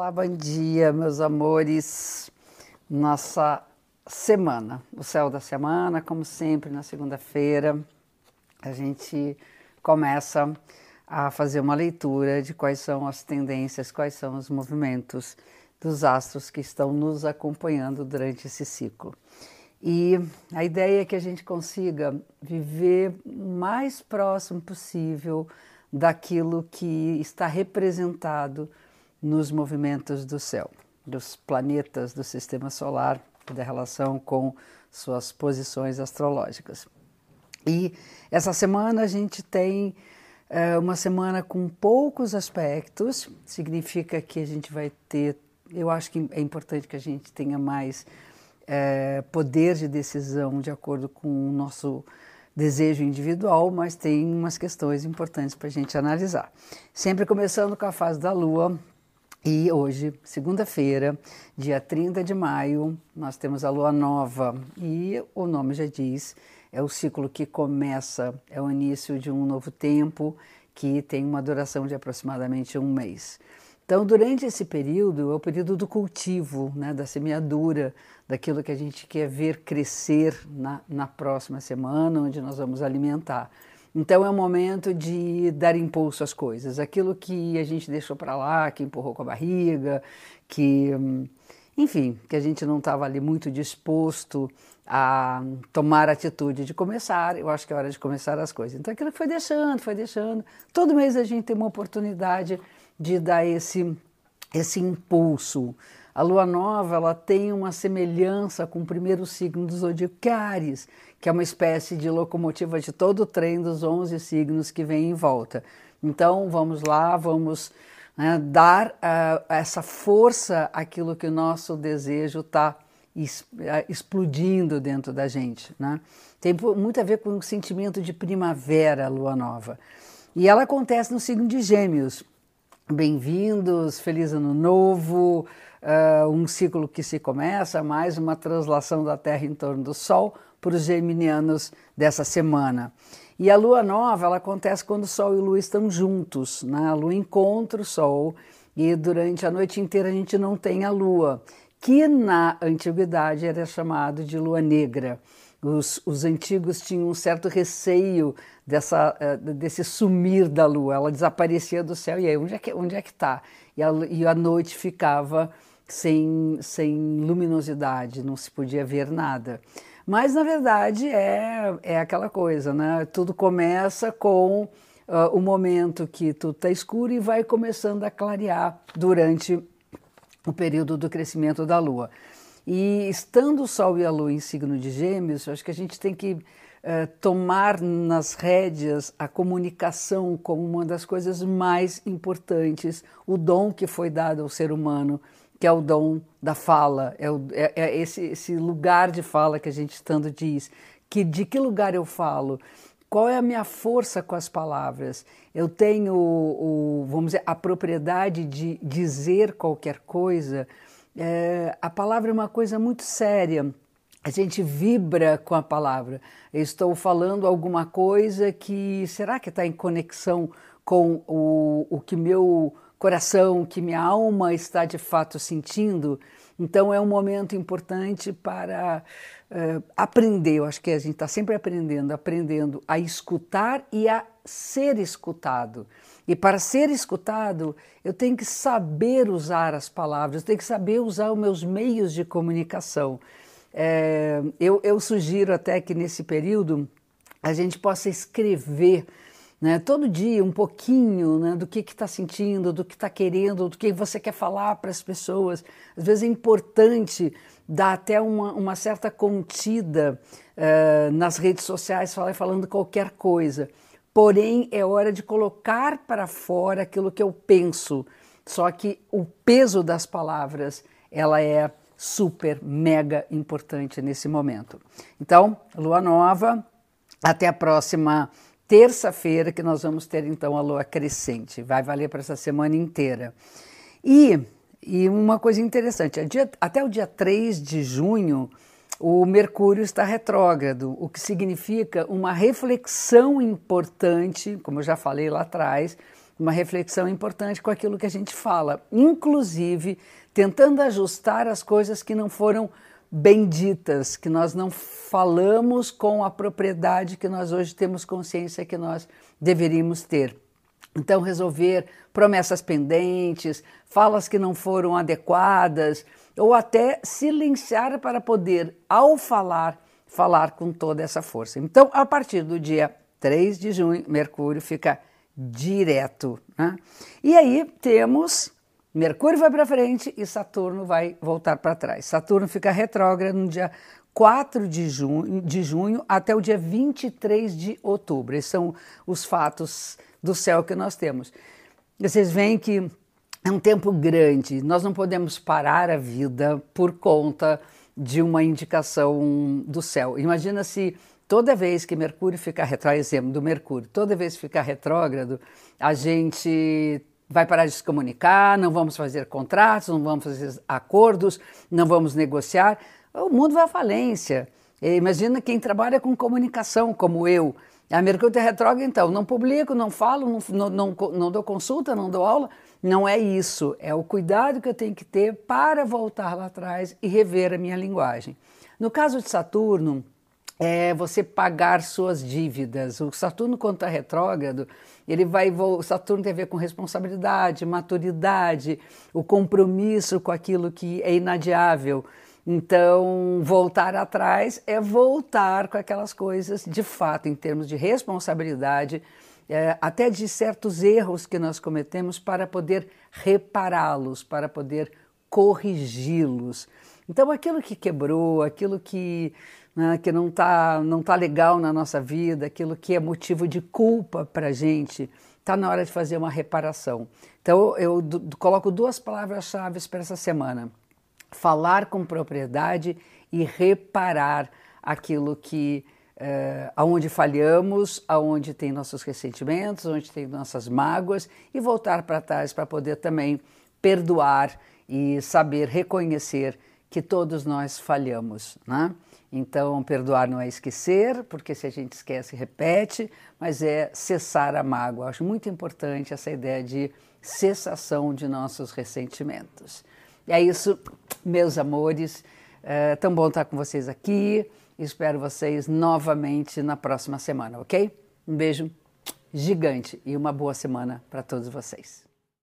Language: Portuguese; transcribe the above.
Olá, bom dia, meus amores. Nossa semana, o céu da semana, como sempre, na segunda-feira, a gente começa a fazer uma leitura de quais são as tendências, quais são os movimentos dos astros que estão nos acompanhando durante esse ciclo. E a ideia é que a gente consiga viver o mais próximo possível daquilo que está representado nos movimentos do céu, dos planetas do sistema solar da relação com suas posições astrológicas. E essa semana a gente tem é, uma semana com poucos aspectos, significa que a gente vai ter. Eu acho que é importante que a gente tenha mais é, poder de decisão de acordo com o nosso desejo individual, mas tem umas questões importantes para a gente analisar. Sempre começando com a fase da Lua, e hoje, segunda-feira, dia 30 de maio, nós temos a lua nova e o nome já diz, é o ciclo que começa, é o início de um novo tempo que tem uma duração de aproximadamente um mês. Então, durante esse período, é o período do cultivo, né, da semeadura, daquilo que a gente quer ver crescer na, na próxima semana, onde nós vamos alimentar. Então é um momento de dar impulso às coisas, aquilo que a gente deixou para lá, que empurrou com a barriga, que, enfim, que a gente não estava ali muito disposto a tomar a atitude de começar, eu acho que é hora de começar as coisas. Então aquilo foi deixando, foi deixando. Todo mês a gente tem uma oportunidade de dar esse, esse impulso. A lua nova ela tem uma semelhança com o primeiro signo dos zodiacares, que é uma espécie de locomotiva de todo o trem dos 11 signos que vem em volta. Então vamos lá, vamos né, dar uh, essa força àquilo que o nosso desejo está eh, explodindo dentro da gente. Né? Tem muito a ver com o sentimento de primavera, lua nova. E ela acontece no signo de Gêmeos. Bem-vindos, feliz ano novo, uh, um ciclo que se começa, mais uma translação da Terra em torno do Sol para os geminianos dessa semana. E a lua nova ela acontece quando o Sol e o Lua estão juntos. Né? A lua encontra o Sol e durante a noite inteira a gente não tem a lua, que na antiguidade era chamado de lua negra. Os, os, antigos tinham um certo receio dessa, eh, desse sumir da lua, ela desaparecia do céu, e aí onde é que onde é que está? E, e a noite ficava sem, sem luminosidade, não se podia ver nada. Mas, na verdade, é, é aquela coisa, né? Tudo começa com uh, o momento que tudo está escuro e vai começando a clarear durante o período do crescimento da Lua. E estando o Sol e a Lua em signo de Gêmeos, acho que a gente tem que uh, tomar nas rédeas a comunicação como uma das coisas mais importantes, o dom que foi dado ao ser humano que é o dom da fala, é, o, é, é esse, esse lugar de fala que a gente tanto diz, que de que lugar eu falo, qual é a minha força com as palavras? Eu tenho, o, vamos dizer, a propriedade de dizer qualquer coisa. É, a palavra é uma coisa muito séria. A gente vibra com a palavra. Eu estou falando alguma coisa que será que está em conexão com o, o que meu coração, que minha alma está de fato sentindo. Então é um momento importante para uh, aprender. Eu acho que a gente está sempre aprendendo, aprendendo a escutar e a ser escutado. E para ser escutado, eu tenho que saber usar as palavras, eu tenho que saber usar os meus meios de comunicação. É, eu, eu sugiro até que nesse período a gente possa escrever né? Todo dia um pouquinho né, do que está sentindo, do que está querendo, do que você quer falar para as pessoas. Às vezes é importante dar até uma, uma certa contida uh, nas redes sociais, falar falando qualquer coisa. Porém, é hora de colocar para fora aquilo que eu penso. Só que o peso das palavras, ela é super, mega importante nesse momento. Então, lua nova, até a próxima terça-feira que nós vamos ter então a lua crescente. Vai valer para essa semana inteira. E, e uma coisa interessante, até o dia 3 de junho, o Mercúrio está retrógrado, o que significa uma reflexão importante, como eu já falei lá atrás, uma reflexão importante com aquilo que a gente fala, inclusive tentando ajustar as coisas que não foram benditas, que nós não falamos com a propriedade que nós hoje temos consciência que nós deveríamos ter. Então, resolver promessas pendentes, falas que não foram adequadas, ou até silenciar para poder, ao falar, falar com toda essa força. Então, a partir do dia 3 de junho, Mercúrio fica direto. Né? E aí temos Mercúrio vai para frente e Saturno vai voltar para trás. Saturno fica retrógrado no dia 4 de junho, de junho até o dia 23 de outubro. Esses são os fatos do céu que nós temos. Vocês veem que é um tempo grande, nós não podemos parar a vida por conta de uma indicação do céu. Imagina se toda vez que Mercúrio ficar retrógrado, exemplo do Mercúrio, toda vez que ficar retrógrado, a gente vai parar de se comunicar, não vamos fazer contratos, não vamos fazer acordos, não vamos negociar. O mundo vai à falência. Imagina quem trabalha com comunicação, como eu. A Mercúrio retrógrado, então, não publico, não falo, não, não, não, não dou consulta, não dou aula. Não é isso. É o cuidado que eu tenho que ter para voltar lá atrás e rever a minha linguagem. No caso de Saturno, é você pagar suas dívidas. O Saturno, quando está retrógrado, ele vai. O Saturno tem a ver com responsabilidade, maturidade, o compromisso com aquilo que é inadiável. Então, voltar atrás é voltar com aquelas coisas, de fato, em termos de responsabilidade, é, até de certos erros que nós cometemos, para poder repará-los, para poder corrigi-los. Então, aquilo que quebrou, aquilo que né, que não está não tá legal na nossa vida, aquilo que é motivo de culpa para a gente, está na hora de fazer uma reparação. Então, eu coloco duas palavras-chave para essa semana: falar com propriedade e reparar aquilo que é, aonde falhamos, aonde tem nossos ressentimentos, onde tem nossas mágoas e voltar para trás para poder também perdoar e saber reconhecer que todos nós falhamos, né? Então, perdoar não é esquecer, porque se a gente esquece, repete, mas é cessar a mágoa. acho muito importante essa ideia de cessação de nossos ressentimentos. E é isso, meus amores. É tão bom estar com vocês aqui. Espero vocês novamente na próxima semana, ok? Um beijo gigante e uma boa semana para todos vocês.